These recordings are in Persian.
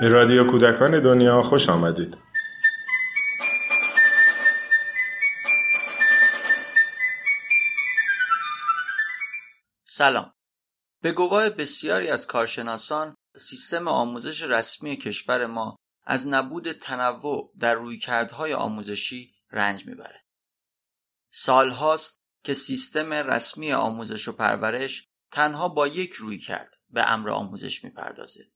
به رادیو کودکان دنیا خوش آمدید. سلام. به گواه بسیاری از کارشناسان سیستم آموزش رسمی کشور ما از نبود تنوع در رویکردهای آموزشی رنج می‌بره. سالهاست که سیستم رسمی آموزش و پرورش تنها با یک روی کرد به امر آموزش می‌پردازه.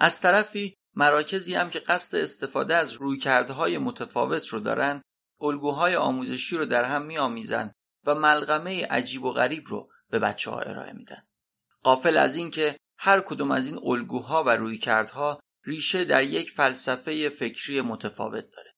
از طرفی مراکزی هم که قصد استفاده از رویکردهای متفاوت رو دارن الگوهای آموزشی رو در هم میآمیزند و ملغمه عجیب و غریب رو به بچه ها ارائه میدن. قافل از اینکه هر کدوم از این الگوها و رویکردها ریشه در یک فلسفه فکری متفاوت داره.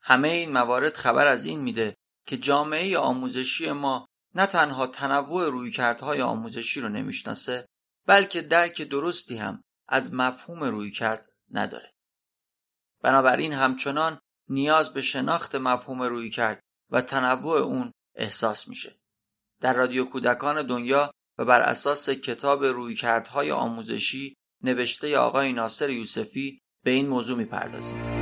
همه این موارد خبر از این میده که جامعه آموزشی ما نه تنها تنوع رویکردهای آموزشی رو نمی‌شناسه بلکه درک درستی هم از مفهوم روی کرد نداره. بنابراین همچنان نیاز به شناخت مفهوم روی کرد و تنوع اون احساس میشه. در رادیو کودکان دنیا و بر اساس کتاب رویکردهای آموزشی نوشته آقای ناصر یوسفی به این موضوع می‌پردازیم.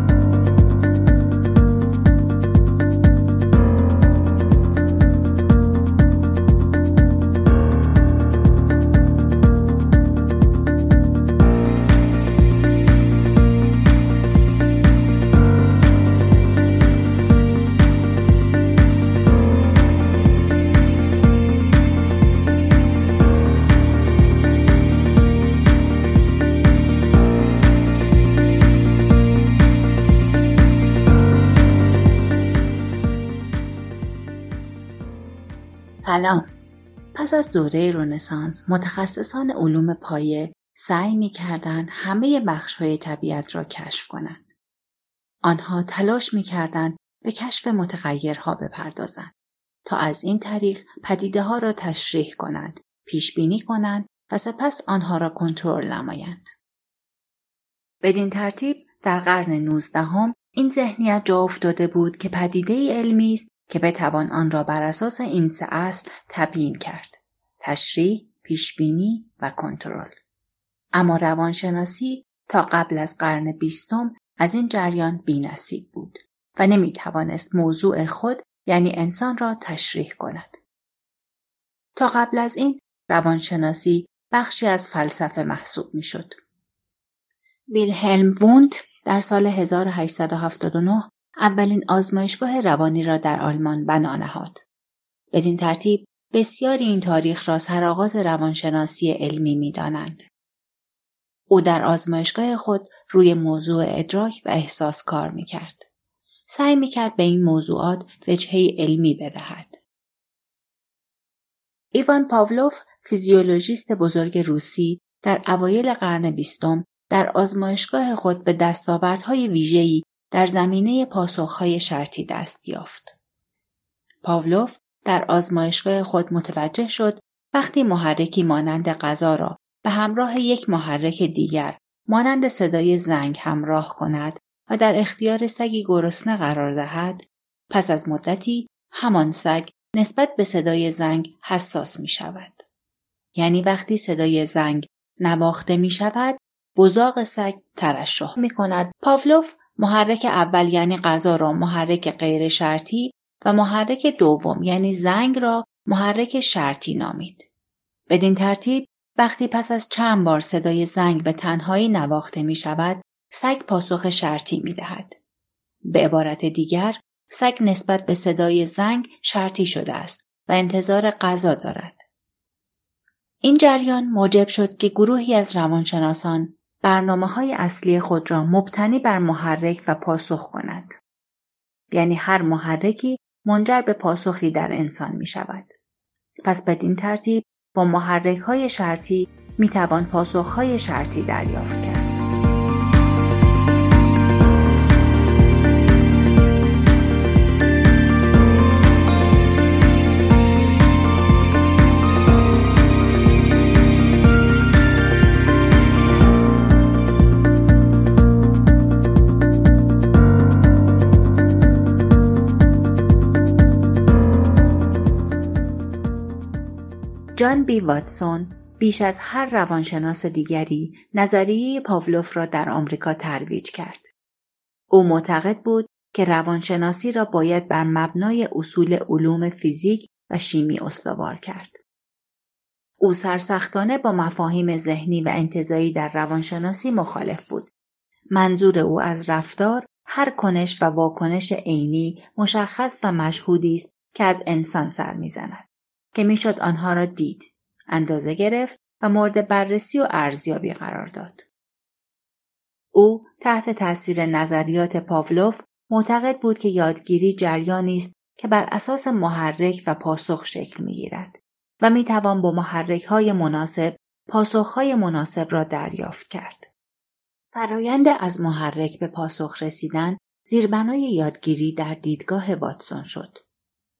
سلام پس از دوره رونسانس متخصصان علوم پایه سعی می کردن همه بخش های طبیعت را کشف کنند. آنها تلاش می کردن به کشف متغیرها بپردازند تا از این طریق پدیده ها را تشریح کنند، پیش بینی کنند و سپس آنها را کنترل نمایند. بدین ترتیب در قرن نوزدهم این ذهنیت جا افتاده بود که پدیده علمی است که بتوان آن را بر اساس این سه اصل تبیین کرد تشریح پیشبینی و کنترل اما روانشناسی تا قبل از قرن بیستم از این جریان بینصیب بود و نمی توانست موضوع خود یعنی انسان را تشریح کند. تا قبل از این روانشناسی بخشی از فلسفه محسوب می شد. ویلهلم ووند در سال 1879 اولین آزمایشگاه روانی را در آلمان بنا نهاد. بدین ترتیب بسیاری این تاریخ را سرآغاز روانشناسی علمی می‌دانند. او در آزمایشگاه خود روی موضوع ادراک و احساس کار می‌کرد. سعی می‌کرد به این موضوعات وجهه علمی بدهد. ایوان پاولوف فیزیولوژیست بزرگ روسی در اوایل قرن بیستم در آزمایشگاه خود به دستاوردهای ویژه‌ای در زمینه پاسخهای شرطی دست یافت. پاولوف در آزمایشگاه خود متوجه شد وقتی محرکی مانند غذا را به همراه یک محرک دیگر مانند صدای زنگ همراه کند و در اختیار سگی گرسنه قرار دهد پس از مدتی همان سگ نسبت به صدای زنگ حساس می شود. یعنی وقتی صدای زنگ نواخته می شود بزاق سگ ترشح می کند. پاولوف محرک اول یعنی غذا را محرک غیر شرطی و محرک دوم یعنی زنگ را محرک شرطی نامید. بدین ترتیب وقتی پس از چند بار صدای زنگ به تنهایی نواخته می شود، سگ پاسخ شرطی می دهد. به عبارت دیگر، سگ نسبت به صدای زنگ شرطی شده است و انتظار غذا دارد. این جریان موجب شد که گروهی از روانشناسان برنامه های اصلی خود را مبتنی بر محرک و پاسخ کند. یعنی هر محرکی منجر به پاسخی در انسان می شود. پس بدین ترتیب با محرک های شرطی می توان پاسخ های شرطی دریافت کرد. جان بی واتسون بیش از هر روانشناس دیگری نظریه پاولوف را در آمریکا ترویج کرد. او معتقد بود که روانشناسی را باید بر مبنای اصول علوم فیزیک و شیمی استوار کرد. او سرسختانه با مفاهیم ذهنی و انتظایی در روانشناسی مخالف بود. منظور او از رفتار هر کنش و واکنش عینی مشخص و مشهودی است که از انسان سر می‌زند که می‌شد آنها را دید اندازه گرفت و مورد بررسی و ارزیابی قرار داد او تحت تاثیر نظریات پاولوف معتقد بود که یادگیری جریانی است که بر اساس محرک و پاسخ شکل می‌گیرد و می‌توان با محرک های مناسب پاسخ های مناسب را دریافت کرد. فرایند از محرک به پاسخ رسیدن زیربنای یادگیری در دیدگاه واتسون شد.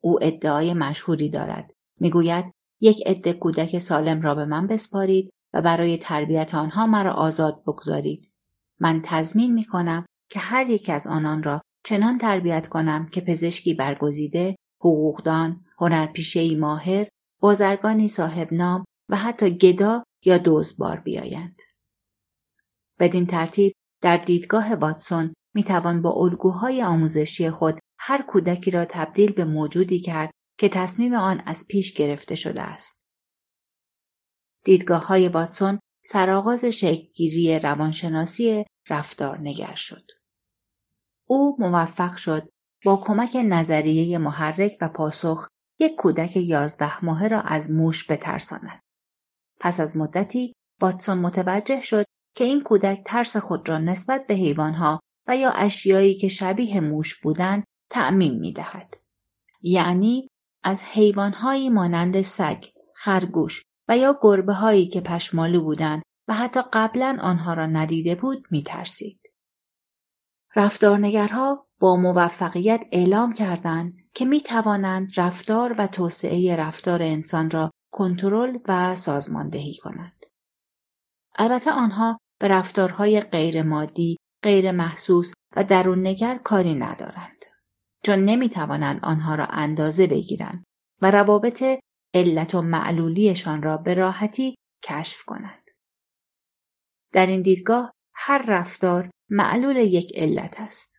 او ادعای مشهوری دارد. می‌گوید یک عده کودک سالم را به من بسپارید و برای تربیت آنها مرا آزاد بگذارید. من تضمین می کنم که هر یک از آنان را چنان تربیت کنم که پزشکی برگزیده، حقوقدان، هنرپیشهای ماهر، بازرگانی صاحب نام و حتی گدا یا بار بیایند. بدین ترتیب در دیدگاه واتسون می توان با الگوهای آموزشی خود هر کودکی را تبدیل به موجودی کرد که تصمیم آن از پیش گرفته شده است. دیدگاه های واتسون سرآغاز شکلگیری روانشناسی رفتار نگر شد. او موفق شد با کمک نظریه محرک و پاسخ یک کودک یازده ماهه را از موش بترساند. پس از مدتی واتسون متوجه شد که این کودک ترس خود را نسبت به حیوانها و یا اشیایی که شبیه موش بودند تعمیم می دهد. یعنی از حیوانهایی مانند سگ، خرگوش و یا گربه هایی که پشمالو بودند و حتی قبلا آنها را ندیده بود می ترسید. رفتارنگرها با موفقیت اعلام کردند که می توانند رفتار و توسعه رفتار انسان را کنترل و سازماندهی کنند. البته آنها به رفتارهای غیرمادی، غیر محسوس و دروننگر کاری ندارند. چون نمی توانند آنها را اندازه بگیرند و روابط علت و معلولیشان را به راحتی کشف کنند. در این دیدگاه هر رفتار معلول یک علت است.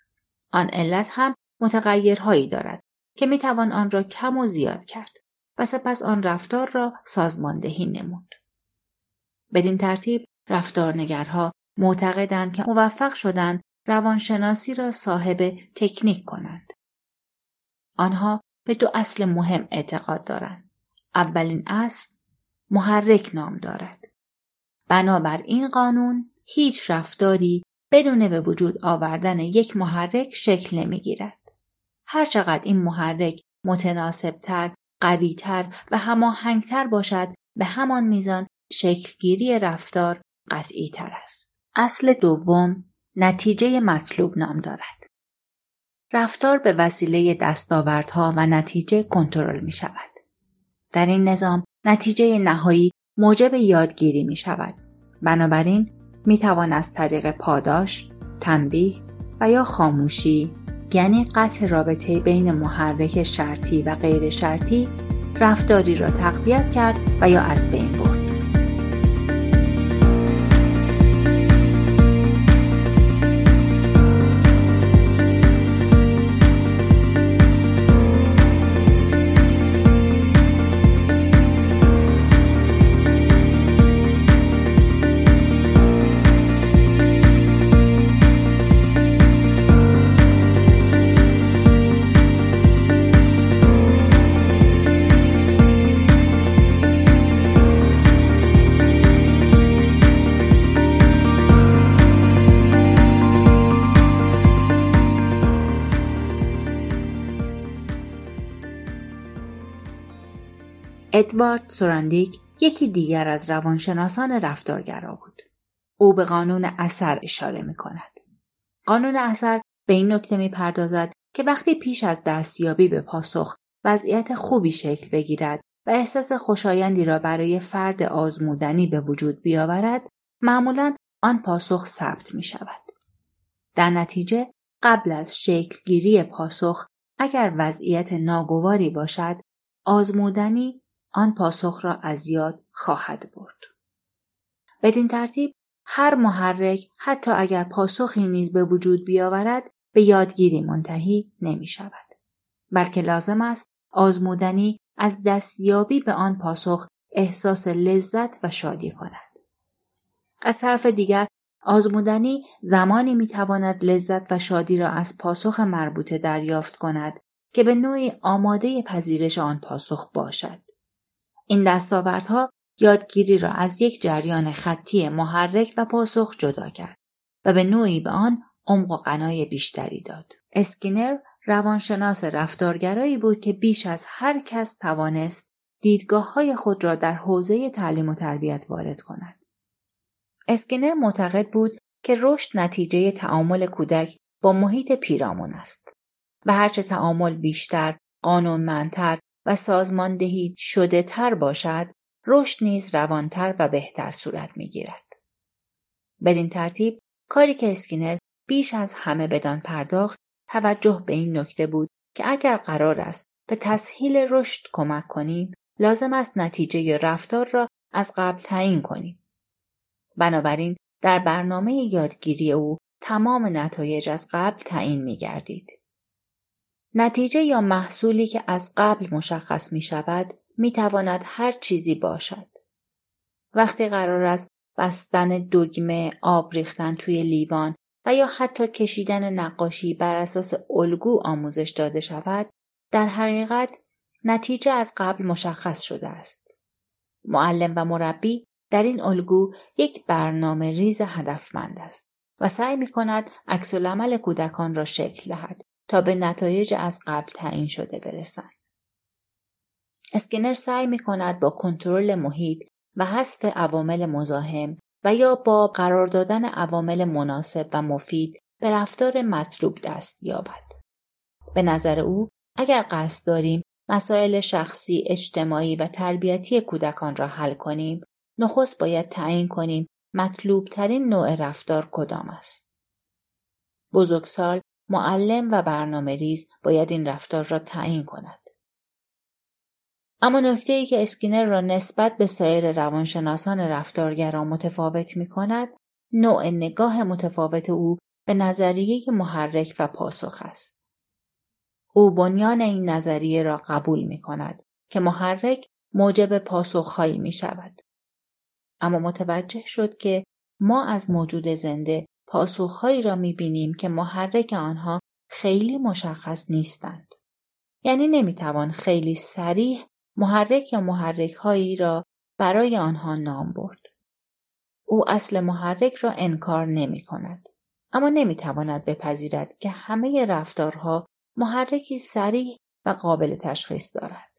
آن علت هم متغیرهایی دارد که می توان آن را کم و زیاد کرد و سپس آن رفتار را سازماندهی نمود. بدین ترتیب رفتارنگرها معتقدند که موفق شدند روانشناسی را صاحب تکنیک کنند. آنها به دو اصل مهم اعتقاد دارند. اولین اصل محرک نام دارد. بنابر این قانون هیچ رفتاری بدون به وجود آوردن یک محرک شکل نمی‌گیرد. هرچقدر این محرک متناسبتر، قویتر و هماهنگتر باشد به همان میزان شکلگیری رفتار قطعی تر است. اصل دوم نتیجه مطلوب نام دارد. رفتار به وسیله دستاوردها و نتیجه کنترل می شود. در این نظام نتیجه نهایی موجب یادگیری می شود. بنابراین می توان از طریق پاداش، تنبیه و یا خاموشی یعنی قطع رابطه بین محرک شرطی و غیر شرطی رفتاری را تقویت کرد و یا از بین برد. ادوارد سوراندیک یکی دیگر از روانشناسان رفتارگرا بود. او به قانون اثر اشاره می کند. قانون اثر به این نکته می پردازد که وقتی پیش از دستیابی به پاسخ وضعیت خوبی شکل بگیرد و احساس خوشایندی را برای فرد آزمودنی به وجود بیاورد معمولا آن پاسخ ثبت می شود. در نتیجه قبل از شکلگیری پاسخ اگر وضعیت ناگواری باشد آزمودنی آن پاسخ را از یاد خواهد برد. بدین ترتیب هر محرک حتی اگر پاسخی نیز به وجود بیاورد به یادگیری منتهی نمی شود. بلکه لازم است آزمودنی از دستیابی به آن پاسخ احساس لذت و شادی کند. از طرف دیگر آزمودنی زمانی می‌تواند لذت و شادی را از پاسخ مربوطه دریافت کند که به نوعی آماده پذیرش آن پاسخ باشد. این دستاوردها یادگیری را از یک جریان خطی محرک و پاسخ جدا کرد و به نوعی به آن عمق و غنای بیشتری داد. اسکینر روانشناس رفتارگرایی بود که بیش از هر کس توانست دیدگاه های خود را در حوزه تعلیم و تربیت وارد کند. اسکینر معتقد بود که رشد نتیجه تعامل کودک با محیط پیرامون است و هرچه تعامل بیشتر، قانونمندتر و سازماندهی شده تر باشد، رشد نیز روانتر و بهتر صورت می گیرد. بدین ترتیب کاری که اسکینر بیش از همه بدان پرداخت توجه به این نکته بود که اگر قرار است به تسهیل رشد کمک کنیم لازم است نتیجه رفتار را از قبل تعیین کنیم بنابراین در برنامه یادگیری او تمام نتایج از قبل تعیین می گردید. نتیجه یا محصولی که از قبل مشخص می شود می تواند هر چیزی باشد. وقتی قرار است بستن دگمه آب ریختن توی لیوان و یا حتی کشیدن نقاشی بر اساس الگو آموزش داده شود در حقیقت نتیجه از قبل مشخص شده است. معلم و مربی در این الگو یک برنامه ریز هدفمند است و سعی می کند عکس‌العمل کودکان را شکل دهد تا به نتایج از قبل تعیین شده برسند. اسکینر سعی می کند با کنترل محیط و حذف عوامل مزاحم و یا با قرار دادن عوامل مناسب و مفید به رفتار مطلوب دست یابد. به نظر او اگر قصد داریم مسائل شخصی، اجتماعی و تربیتی کودکان را حل کنیم نخست باید تعیین کنیم مطلوب ترین نوع رفتار کدام است. بزرگسال، معلم و برنامه ریز باید این رفتار را تعیین کند. اما نکته ای که اسکینر را نسبت به سایر روانشناسان رفتارگرا متفاوت می کند، نوع نگاه متفاوت او به نظریه محرک و پاسخ است. او بنیان این نظریه را قبول می کند که محرک موجب پاسخهایی می شود. اما متوجه شد که ما از موجود زنده پاسخهایی را می بینیم که محرک آنها خیلی مشخص نیستند. یعنی نمی‌توان خیلی سریح محرک یا محرک هایی را برای آنها نام برد. او اصل محرک را انکار نمی کند. اما نمی‌تواند بپذیرد که همه رفتارها محرکی سریح و قابل تشخیص دارد.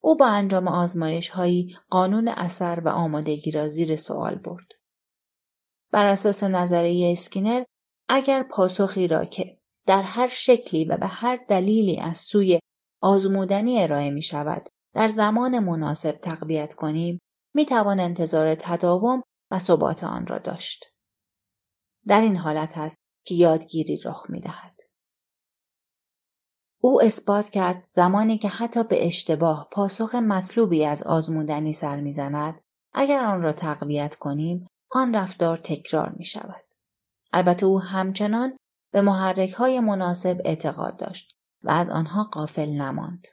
او با انجام آزمایش هایی قانون اثر و آمادگی را زیر سوال برد. بر اساس نظریه اسکینر اگر پاسخی را که در هر شکلی و به هر دلیلی از سوی آزمودنی ارائه می شود در زمان مناسب تقویت کنیم می توان انتظار تداوم و ثبات آن را داشت. در این حالت است که یادگیری رخ می دهد. او اثبات کرد زمانی که حتی به اشتباه پاسخ مطلوبی از آزمودنی سر می‌زند اگر آن را تقویت کنیم آن رفتار تکرار می شود. البته او همچنان به محرک های مناسب اعتقاد داشت و از آنها قافل نماند.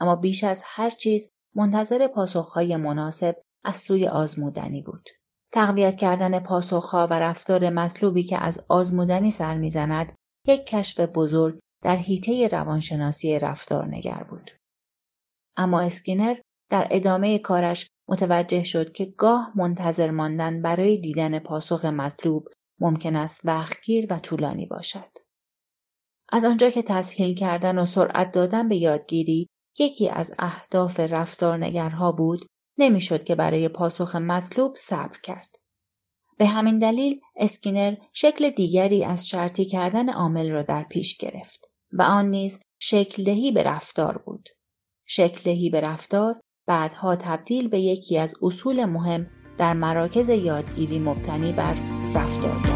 اما بیش از هر چیز منتظر پاسخهای مناسب از سوی آزمودنی بود. تقویت کردن پاسخها و رفتار مطلوبی که از آزمودنی سر می‌زند یک کشف بزرگ در حیطه روانشناسی رفتارنگر بود. اما اسکینر در ادامه کارش متوجه شد که گاه منتظر ماندن برای دیدن پاسخ مطلوب ممکن است وقتگیر و طولانی باشد. از آنجا که تسهیل کردن و سرعت دادن به یادگیری یکی از اهداف رفتارنگرها بود، نمی‌شد که برای پاسخ مطلوب صبر کرد. به همین دلیل اسکینر شکل دیگری از شرطی کردن عامل را در پیش گرفت و آن نیز شکل دهی به رفتار بود. شکل دهی به رفتار بعدها تبدیل به یکی از اصول مهم در مراکز یادگیری مبتنی بر رفتار